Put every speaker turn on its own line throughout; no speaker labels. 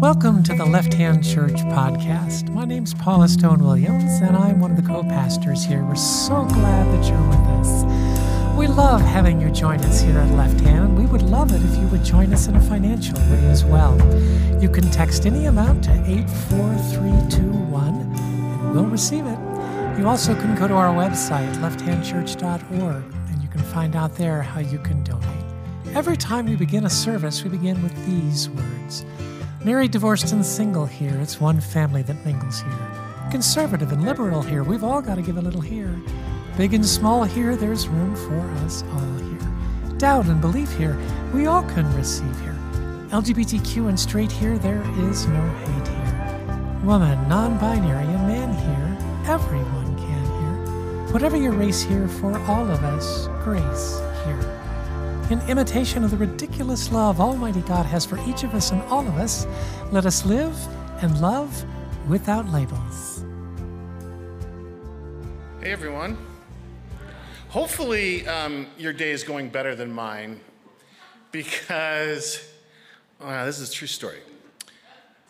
Welcome to the Left Hand Church podcast. My name's Paula Stone Williams, and I'm one of the co pastors here. We're so glad that you're with us. We love having you join us here at Left Hand. We would love it if you would join us in a financial way as well. You can text any amount to 84321 and we'll receive it. You also can go to our website, lefthandchurch.org, and you can find out there how you can donate. Every time we begin a service, we begin with these words Married, divorced, and single here, it's one family that mingles here. Conservative and liberal here, we've all got to give a little here. Big and small here, there's room for us all here. Doubt and belief here, we all can receive here. LGBTQ and straight here, there is no hate here. Woman, non binary, and man here, everyone can here. Whatever your race here, for all of us, grace here in imitation of the ridiculous love Almighty God has for each of us and all of us, let us live and love without labels.
Hey, everyone. Hopefully, um, your day is going better than mine because uh, this is a true story.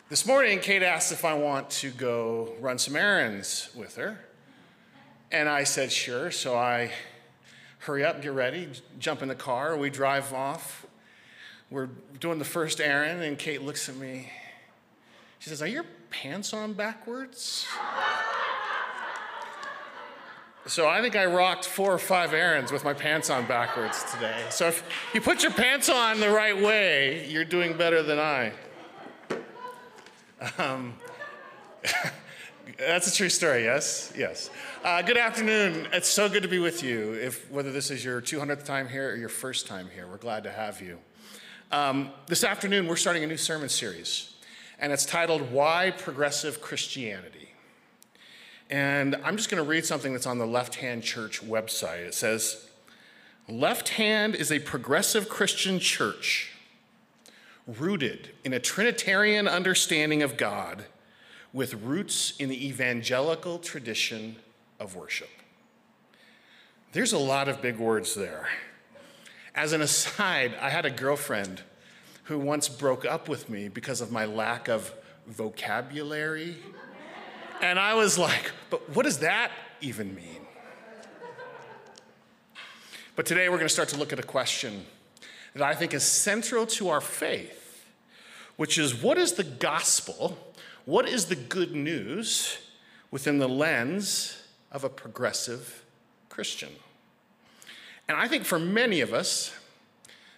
This morning, Kate asked if I want to go run some errands with her. And I said, sure. So I hurry up, get ready, jump in the car. We drive off. We're doing the first errand, and Kate looks at me. She says, Are your pants on backwards? So I think I rocked four or five errands with my pants on backwards today. So if you put your pants on the right way, you're doing better than I. Um, That's a true story, yes? Yes. Uh, good afternoon. It's so good to be with you. If, whether this is your 200th time here or your first time here, we're glad to have you. Um, this afternoon, we're starting a new sermon series, and it's titled Why Progressive Christianity. And I'm just going to read something that's on the Left Hand Church website. It says, Left Hand is a progressive Christian church rooted in a Trinitarian understanding of God with roots in the evangelical tradition of worship. There's a lot of big words there. As an aside, I had a girlfriend who once broke up with me because of my lack of vocabulary. And I was like, but what does that even mean? But today we're going to start to look at a question that I think is central to our faith, which is what is the gospel? What is the good news within the lens of a progressive Christian? And I think for many of us,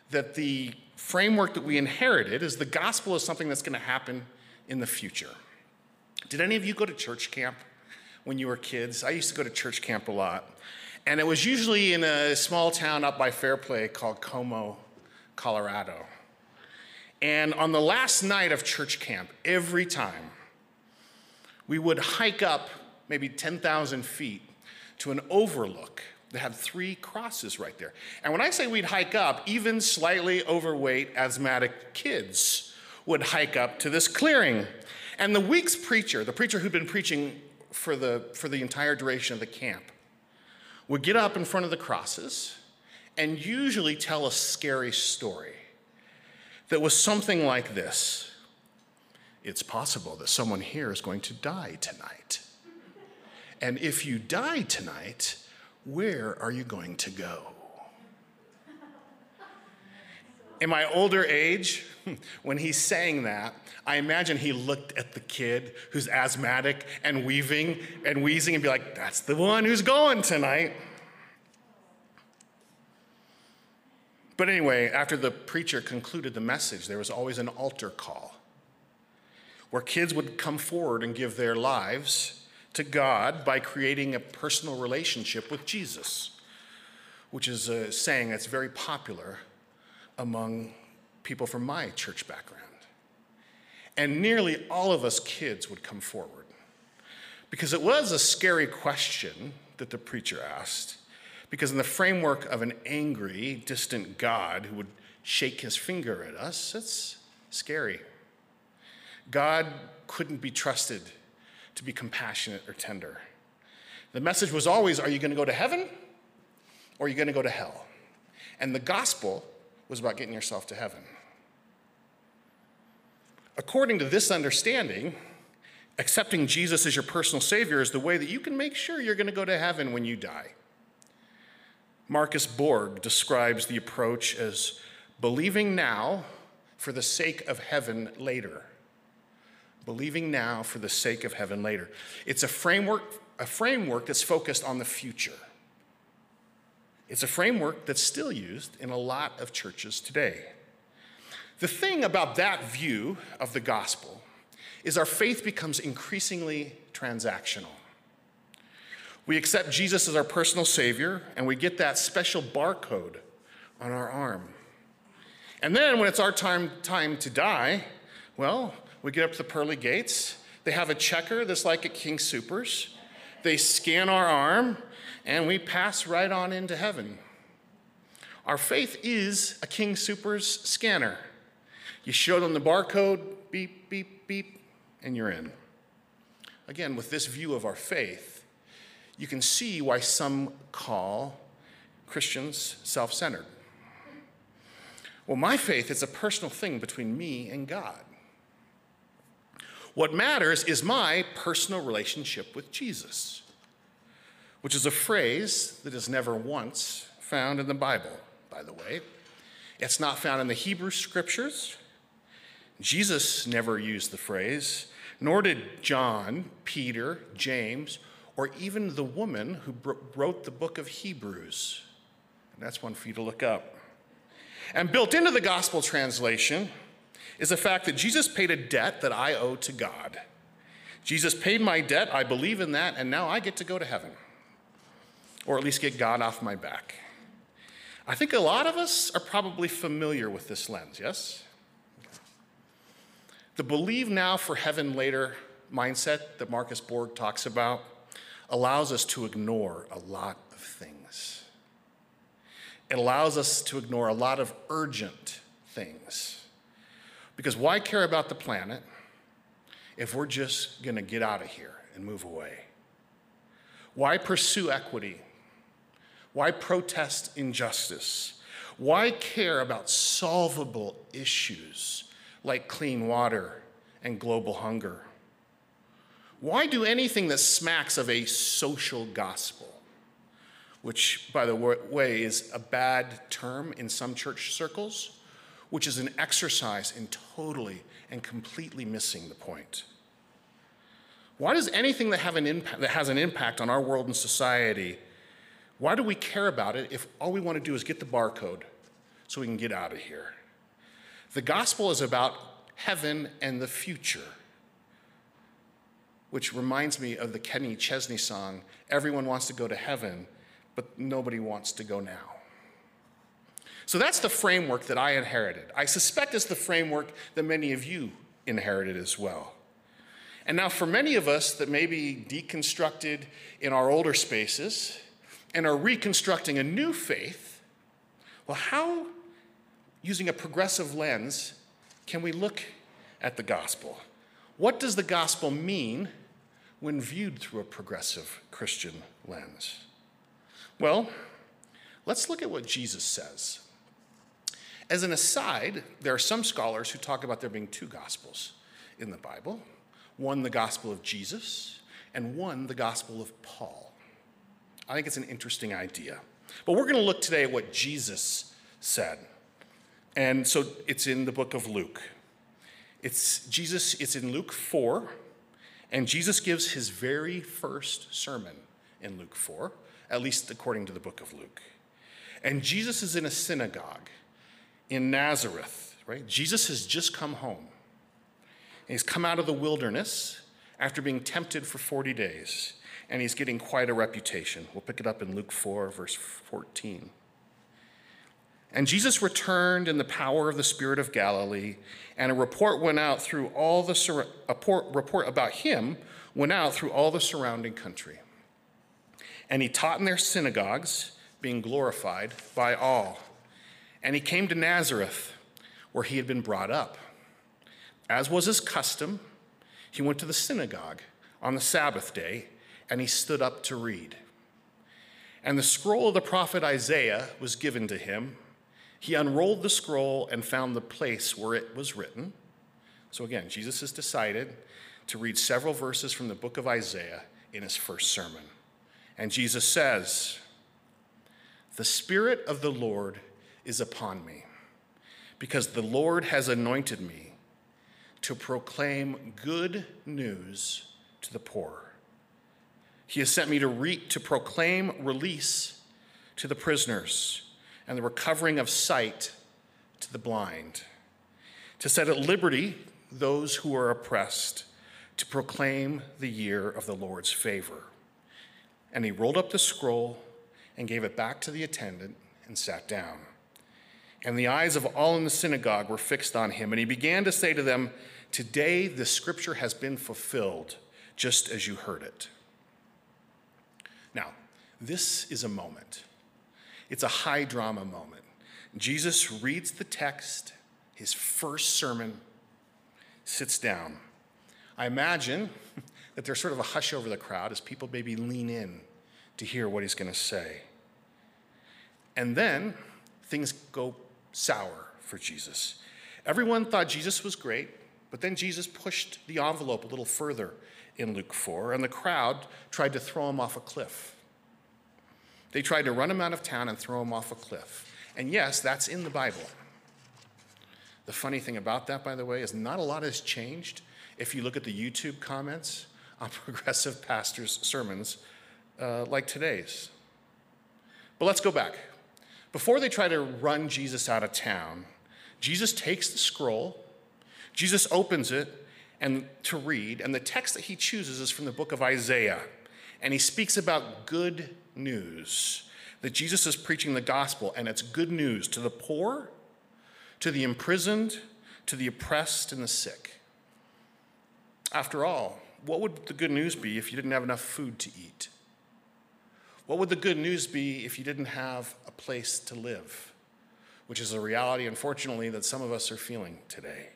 that the framework that we inherited is the gospel is something that's going to happen in the future. Did any of you go to church camp when you were kids? I used to go to church camp a lot. And it was usually in a small town up by Fairplay called Como, Colorado. And on the last night of church camp, every time, we would hike up maybe 10,000 feet to an overlook that had three crosses right there. And when I say we'd hike up, even slightly overweight asthmatic kids would hike up to this clearing. And the week's preacher, the preacher who'd been preaching for the, for the entire duration of the camp, would get up in front of the crosses and usually tell a scary story that was something like this it's possible that someone here is going to die tonight. And if you die tonight, where are you going to go? In my older age, when he's saying that, I imagine he looked at the kid who's asthmatic and weaving and wheezing and be like, that's the one who's going tonight. But anyway, after the preacher concluded the message, there was always an altar call where kids would come forward and give their lives to God by creating a personal relationship with Jesus, which is a saying that's very popular among people from my church background. And nearly all of us kids would come forward because it was a scary question that the preacher asked. Because, in the framework of an angry, distant God who would shake his finger at us, it's scary. God couldn't be trusted to be compassionate or tender. The message was always are you going to go to heaven or are you going to go to hell? And the gospel was about getting yourself to heaven. According to this understanding, accepting Jesus as your personal Savior is the way that you can make sure you're going to go to heaven when you die. Marcus Borg describes the approach as believing now for the sake of heaven later. Believing now for the sake of heaven later. It's a framework, a framework that's focused on the future. It's a framework that's still used in a lot of churches today. The thing about that view of the gospel is our faith becomes increasingly transactional. We accept Jesus as our personal Savior, and we get that special barcode on our arm. And then when it's our time, time to die, well, we get up to the pearly gates. They have a checker that's like at King Supers. They scan our arm, and we pass right on into heaven. Our faith is a King Supers scanner. You show them the barcode, beep, beep, beep, and you're in. Again, with this view of our faith, you can see why some call Christians self centered. Well, my faith is a personal thing between me and God. What matters is my personal relationship with Jesus, which is a phrase that is never once found in the Bible, by the way. It's not found in the Hebrew scriptures. Jesus never used the phrase, nor did John, Peter, James, or even the woman who wrote the book of Hebrews. And that's one for you to look up. And built into the gospel translation is the fact that Jesus paid a debt that I owe to God. Jesus paid my debt, I believe in that, and now I get to go to heaven. Or at least get God off my back. I think a lot of us are probably familiar with this lens, yes? The believe now for heaven later mindset that Marcus Borg talks about allows us to ignore a lot of things. It allows us to ignore a lot of urgent things. Because why care about the planet if we're just going to get out of here and move away? Why pursue equity? Why protest injustice? Why care about solvable issues like clean water and global hunger? Why do anything that smacks of a social gospel? Which, by the way, is a bad term in some church circles, which is an exercise in totally and completely missing the point. Why does anything that, have an impact, that has an impact on our world and society, why do we care about it if all we want to do is get the barcode so we can get out of here? The gospel is about heaven and the future which reminds me of the Kenny Chesney song, Everyone Wants to Go to Heaven, but Nobody Wants to Go Now. So that's the framework that I inherited. I suspect it's the framework that many of you inherited as well. And now, for many of us that may be deconstructed in our older spaces and are reconstructing a new faith, well, how, using a progressive lens, can we look at the gospel? What does the gospel mean when viewed through a progressive Christian lens? Well, let's look at what Jesus says. As an aside, there are some scholars who talk about there being two gospels in the Bible one, the gospel of Jesus, and one, the gospel of Paul. I think it's an interesting idea. But we're going to look today at what Jesus said. And so it's in the book of Luke. It's Jesus, it's in Luke 4, and Jesus gives his very first sermon in Luke 4, at least according to the book of Luke. And Jesus is in a synagogue in Nazareth, right? Jesus has just come home. he's come out of the wilderness after being tempted for 40 days, and he's getting quite a reputation. We'll pick it up in Luke 4, verse 14. And Jesus returned in the power of the Spirit of Galilee, and a report went out through all the sur- report about him went out through all the surrounding country. And he taught in their synagogues, being glorified by all. And he came to Nazareth, where he had been brought up. As was his custom, he went to the synagogue on the Sabbath day, and he stood up to read. And the scroll of the prophet Isaiah was given to him. He unrolled the scroll and found the place where it was written So again, Jesus has decided to read several verses from the book of Isaiah in his first sermon. And Jesus says, The Spirit of the Lord is upon me, because the Lord has anointed me to proclaim good news to the poor. He has sent me to, re- to proclaim release to the prisoners and the recovering of sight to the blind, to set at liberty those who are oppressed, to proclaim the year of the Lord's favor. And he rolled up the scroll and gave it back to the attendant and sat down. And the eyes of all in the synagogue were fixed on him. And he began to say to them, Today the scripture has been fulfilled, just as you heard it. Now, this is a moment. It's a high drama moment. Jesus reads the text, his first sermon, sits down. I imagine that there's sort of a hush over the crowd as people maybe lean in to hear what he's going to say. And then things go sour for Jesus. Everyone thought Jesus was great, but then Jesus pushed the envelope a little further in Luke 4, and the crowd tried to throw him off a cliff. They tried to run him out of town and throw him off a cliff. And yes, that's in the Bible. The funny thing about that, by the way, is not a lot has changed if you look at the YouTube comments on progressive pastors' sermons uh, like today's. But let's go back. Before they try to run Jesus out of town, Jesus takes the scroll, Jesus opens it and to read, and the text that he chooses is from the book of Isaiah. And he speaks about good news that Jesus is preaching the gospel, and it's good news to the poor, to the imprisoned, to the oppressed, and the sick. After all, what would the good news be if you didn't have enough food to eat? What would the good news be if you didn't have a place to live? Which is a reality, unfortunately, that some of us are feeling today.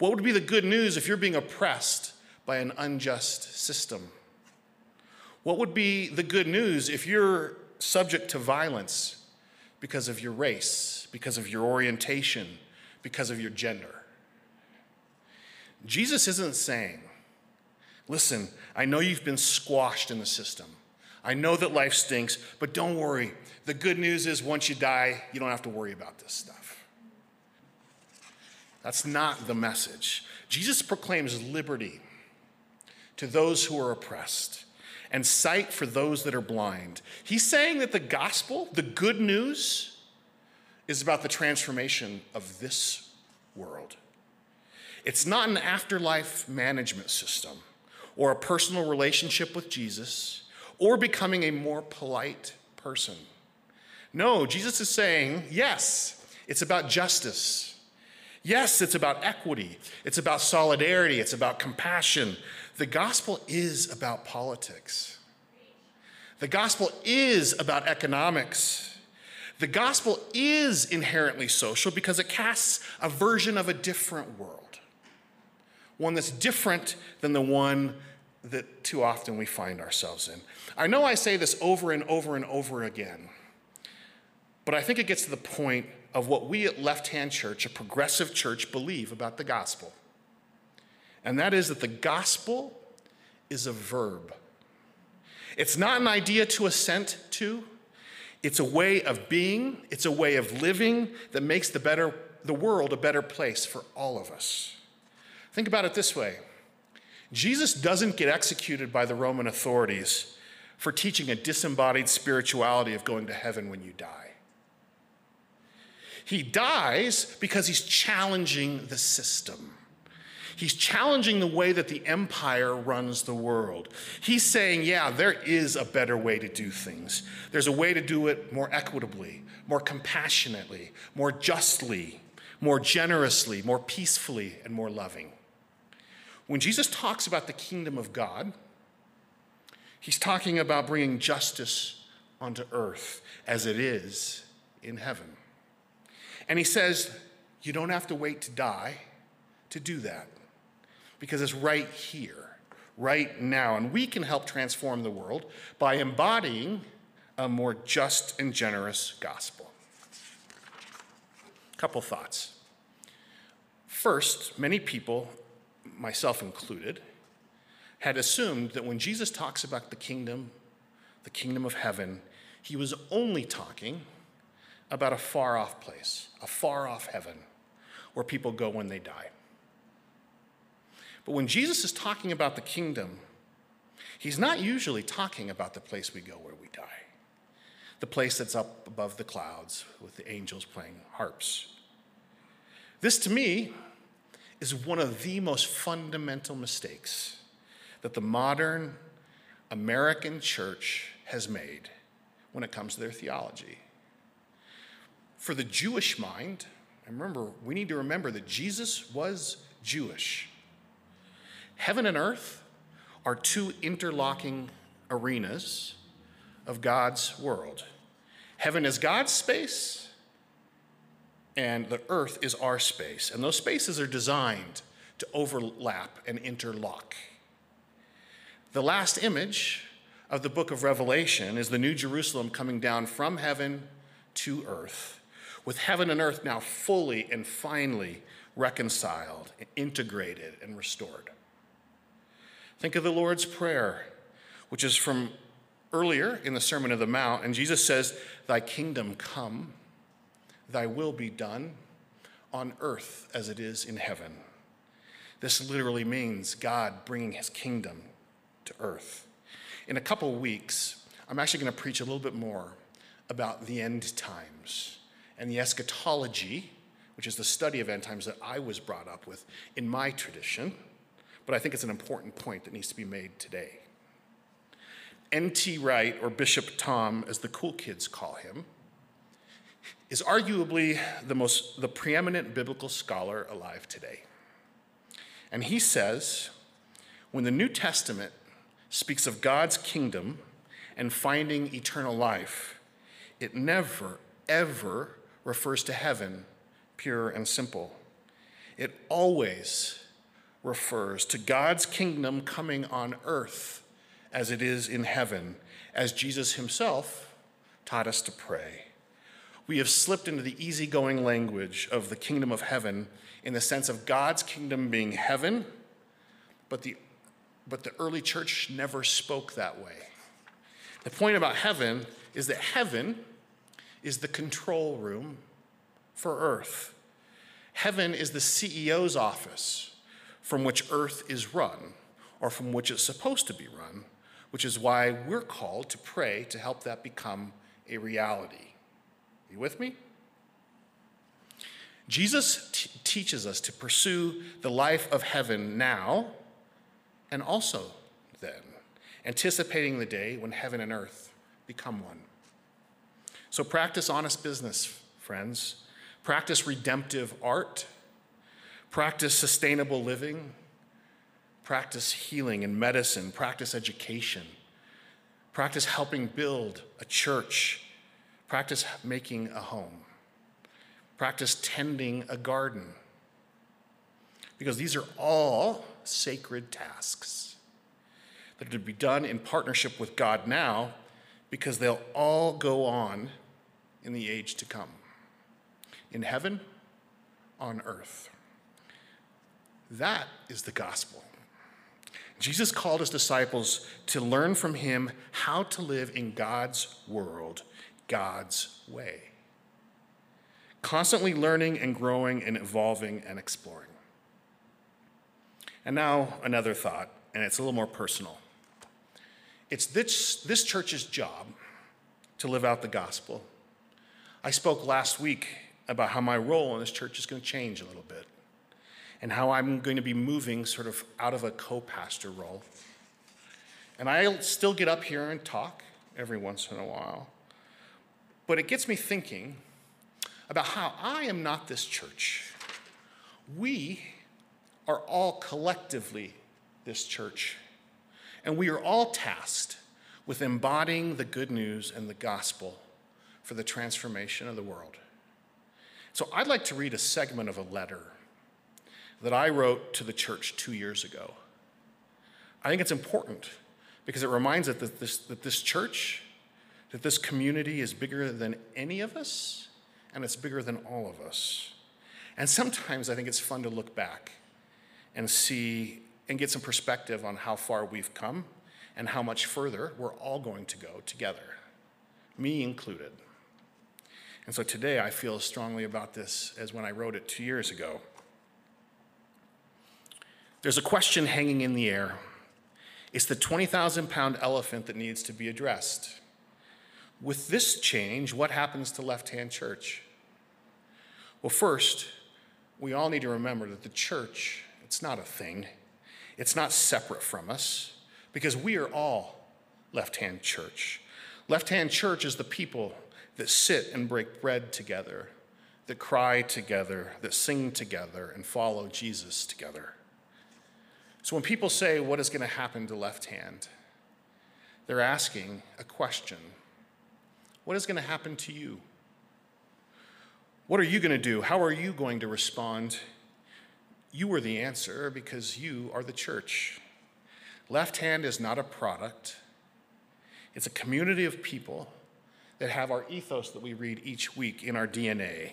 What would be the good news if you're being oppressed by an unjust system? What would be the good news if you're subject to violence because of your race, because of your orientation, because of your gender? Jesus isn't saying, listen, I know you've been squashed in the system. I know that life stinks, but don't worry. The good news is once you die, you don't have to worry about this stuff. That's not the message. Jesus proclaims liberty to those who are oppressed and sight for those that are blind. He's saying that the gospel, the good news, is about the transformation of this world. It's not an afterlife management system or a personal relationship with Jesus or becoming a more polite person. No, Jesus is saying, yes, it's about justice. Yes, it's about equity. It's about solidarity. It's about compassion. The gospel is about politics. The gospel is about economics. The gospel is inherently social because it casts a version of a different world, one that's different than the one that too often we find ourselves in. I know I say this over and over and over again, but I think it gets to the point of what we at Left Hand Church, a progressive church, believe about the gospel and that is that the gospel is a verb. It's not an idea to assent to, it's a way of being, it's a way of living that makes the, better, the world a better place for all of us. Think about it this way Jesus doesn't get executed by the Roman authorities for teaching a disembodied spirituality of going to heaven when you die. He dies because he's challenging the system. He's challenging the way that the empire runs the world. He's saying, yeah, there is a better way to do things. There's a way to do it more equitably, more compassionately, more justly, more generously, more peacefully, and more loving. When Jesus talks about the kingdom of God, he's talking about bringing justice onto earth as it is in heaven. And he says, you don't have to wait to die to do that because it's right here, right now. And we can help transform the world by embodying a more just and generous gospel. Couple thoughts. First, many people, myself included, had assumed that when Jesus talks about the kingdom, the kingdom of heaven, he was only talking about a far off place, a far off heaven, where people go when they die. But when Jesus is talking about the kingdom, he's not usually talking about the place we go where we die, the place that's up above the clouds with the angels playing harps. This, to me, is one of the most fundamental mistakes that the modern American church has made when it comes to their theology. For the Jewish mind, and remember, we need to remember that Jesus was Jewish. Heaven and earth are two interlocking arenas of God's world. Heaven is God's space, and the earth is our space. And those spaces are designed to overlap and interlock. The last image of the book of Revelation is the New Jerusalem coming down from heaven to earth, with heaven and earth now fully and finally reconciled, integrated, and restored. Think of the Lord's Prayer, which is from earlier in the Sermon of the Mount, and Jesus says, Thy kingdom come, thy will be done on earth as it is in heaven. This literally means God bringing his kingdom to earth. In a couple weeks, I'm actually going to preach a little bit more about the end times and the eschatology, which is the study of end times that I was brought up with in my tradition. But I think it's an important point that needs to be made today. N.T. Wright, or Bishop Tom, as the cool kids call him, is arguably the most the preeminent biblical scholar alive today. And he says, when the New Testament speaks of God's kingdom and finding eternal life, it never, ever refers to heaven, pure and simple. It always refers to God's kingdom coming on earth as it is in heaven, as Jesus himself taught us to pray. We have slipped into the easygoing language of the kingdom of heaven in the sense of God's kingdom being heaven, but the but the early church never spoke that way. The point about heaven is that heaven is the control room for earth. Heaven is the CEO's office from which earth is run, or from which it's supposed to be run, which is why we're called to pray to help that become a reality. You with me? Jesus t- teaches us to pursue the life of heaven now and also then, anticipating the day when heaven and earth become one. So practice honest business, friends. Practice redemptive art. Practice sustainable living. Practice healing and medicine. Practice education. Practice helping build a church. Practice making a home. Practice tending a garden. Because these are all sacred tasks that are to be done in partnership with God now because they'll all go on in the age to come in heaven, on earth. That is the gospel. Jesus called his disciples to learn from him how to live in God's world, God's way. Constantly learning and growing and evolving and exploring. And now, another thought, and it's a little more personal. It's this, this church's job to live out the gospel. I spoke last week about how my role in this church is going to change a little bit and how I'm going to be moving sort of out of a co pastor role. And I'll still get up here and talk every once in a while. But it gets me thinking about how I am not this church. We are all collectively this church. And we are all tasked with embodying the good news and the gospel for the transformation of the world. So I'd like to read a segment of a letter that I wrote to the church two years ago. I think it's important because it reminds us that this, that this church, that this community is bigger than any of us, and it's bigger than all of us. And sometimes I think it's fun to look back and see and get some perspective on how far we've come and how much further we're all going to go together, me included. And so today I feel as strongly about this as when I wrote it two years ago. There's a question hanging in the air. It's the 20,000 pound elephant that needs to be addressed. With this change, what happens to Left Hand Church? Well, first, we all need to remember that the church, it's not a thing, it's not separate from us, because we are all Left Hand Church. Left Hand Church is the people that sit and break bread together, that cry together, that sing together, and follow Jesus together. So when people say, What is going to happen to Left Hand? they're asking a question What is going to happen to you? What are you going to do? How are you going to respond? You are the answer because you are the church. Left Hand is not a product, it's a community of people that have our ethos that we read each week in our DNA.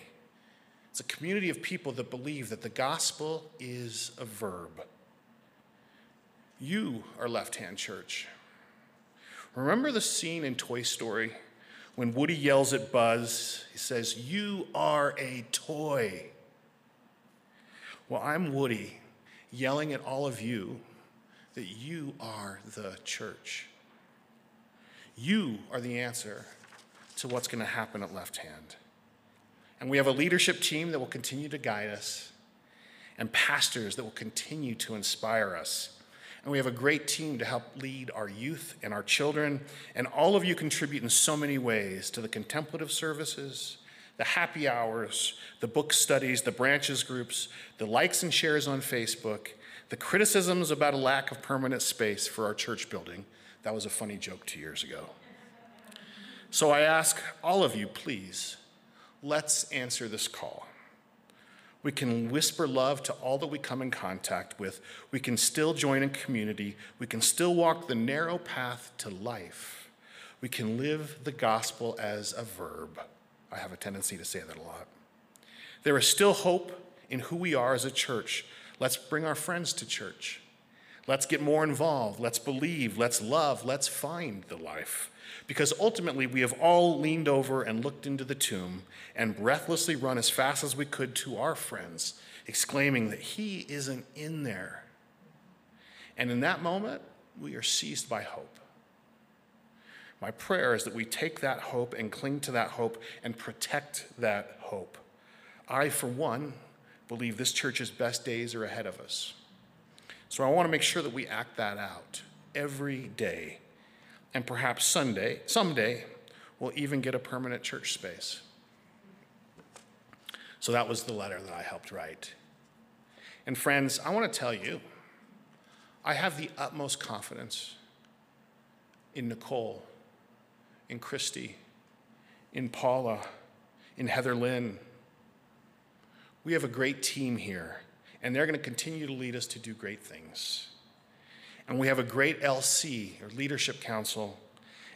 It's a community of people that believe that the gospel is a verb. You are Left Hand Church. Remember the scene in Toy Story when Woody yells at Buzz, he says, You are a toy. Well, I'm Woody yelling at all of you that you are the church. You are the answer to what's going to happen at Left Hand. And we have a leadership team that will continue to guide us, and pastors that will continue to inspire us and we have a great team to help lead our youth and our children. And all of you contribute in so many ways to the contemplative services, the happy hours, the book studies, the branches groups, the likes and shares on Facebook, the criticisms about a lack of permanent space for our church building. That was a funny joke two years ago. So I ask all of you, please, let's answer this call. We can whisper love to all that we come in contact with. We can still join in community. We can still walk the narrow path to life. We can live the gospel as a verb. I have a tendency to say that a lot. There is still hope in who we are as a church. Let's bring our friends to church. Let's get more involved. Let's believe. Let's love. Let's find the life. Because ultimately, we have all leaned over and looked into the tomb and breathlessly run as fast as we could to our friends, exclaiming that He isn't in there. And in that moment, we are seized by hope. My prayer is that we take that hope and cling to that hope and protect that hope. I, for one, believe this church's best days are ahead of us. So I want to make sure that we act that out every day and perhaps Sunday, someday, we'll even get a permanent church space. So that was the letter that I helped write. And friends, I want to tell you, I have the utmost confidence in Nicole, in Christy, in Paula, in Heather Lynn. We have a great team here, and they're going to continue to lead us to do great things. And we have a great LC, or Leadership Council,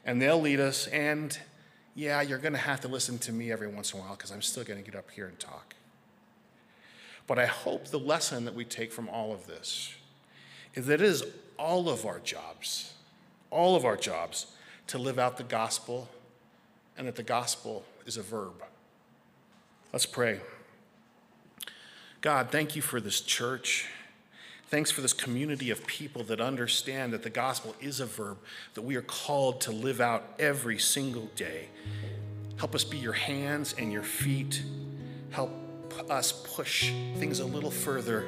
and they'll lead us. And yeah, you're going to have to listen to me every once in a while because I'm still going to get up here and talk. But I hope the lesson that we take from all of this is that it is all of our jobs, all of our jobs, to live out the gospel, and that the gospel is a verb. Let's pray. God, thank you for this church. Thanks for this community of people that understand that the gospel is a verb that we are called to live out every single day. Help us be your hands and your feet. Help us push things a little further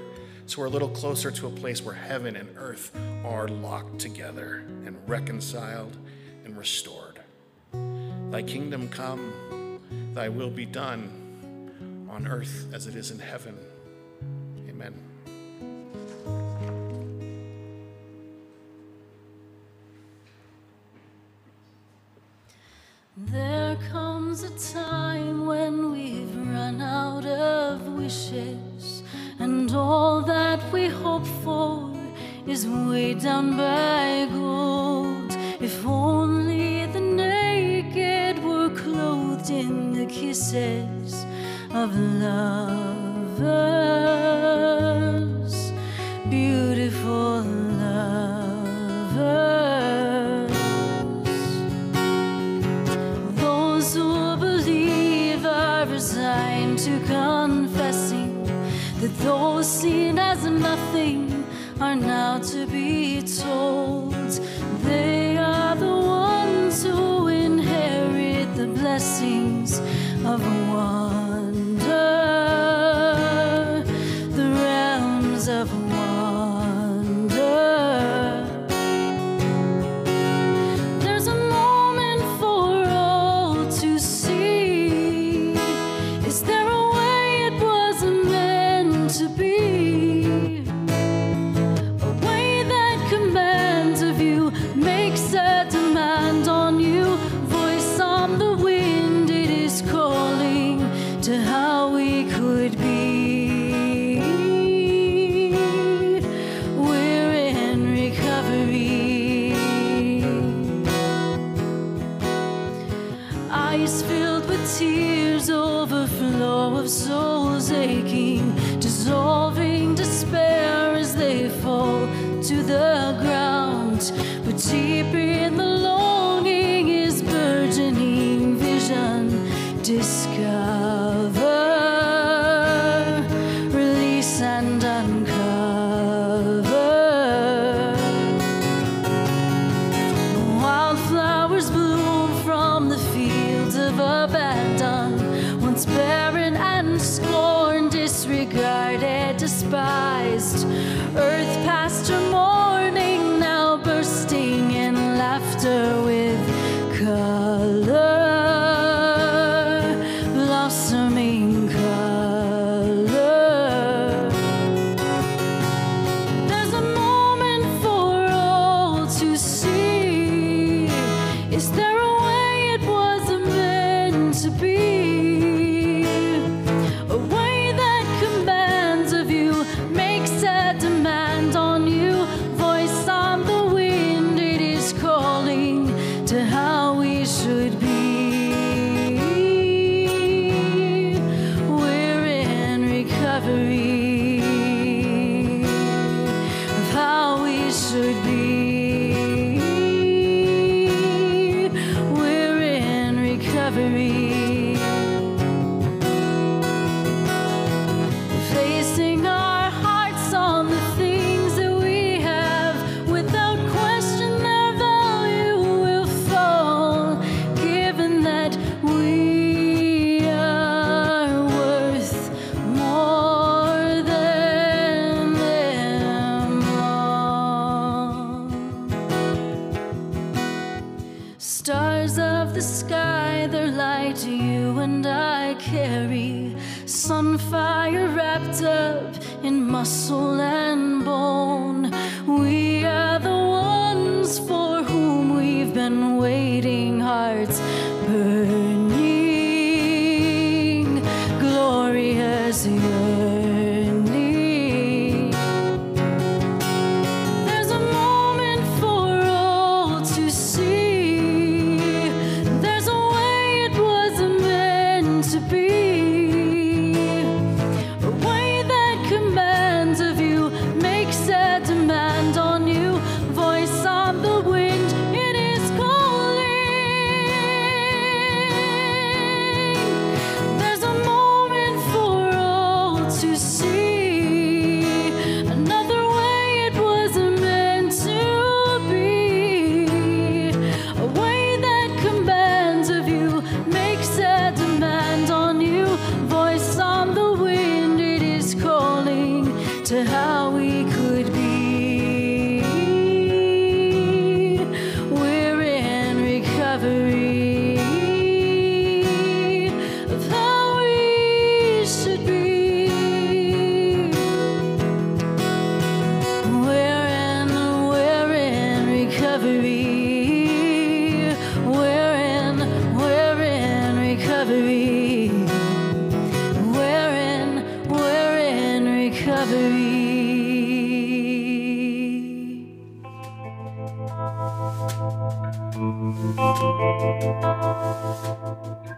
so we're a little closer to a place where heaven and earth are locked together and reconciled and restored. Thy kingdom come, thy will be done on earth as it is in heaven. Amen.
There comes a time when we've run out of wishes, and all that we hope for is weighed down by gold. If only the naked were clothed in the kisses of love lovers,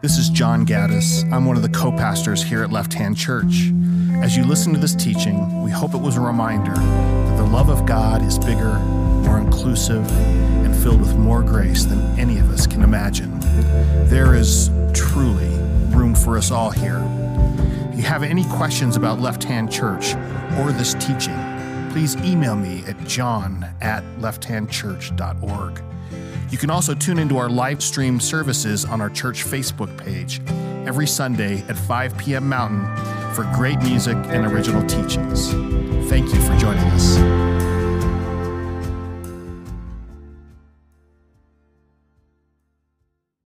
This is John
Gaddis. I'm one of the co pastors here at Left Hand Church. As you listen to this teaching, we hope it was a reminder that the love of God is bigger, more inclusive, and filled with more grace than any of us can imagine. There is truly room for us all here. If you have any questions about Left Hand Church or this teaching, please email me at john at lefthandchurch.org. You can also tune into our live stream services on our church Facebook page every Sunday at 5 p.m. Mountain for great music and original teachings. Thank you for joining us.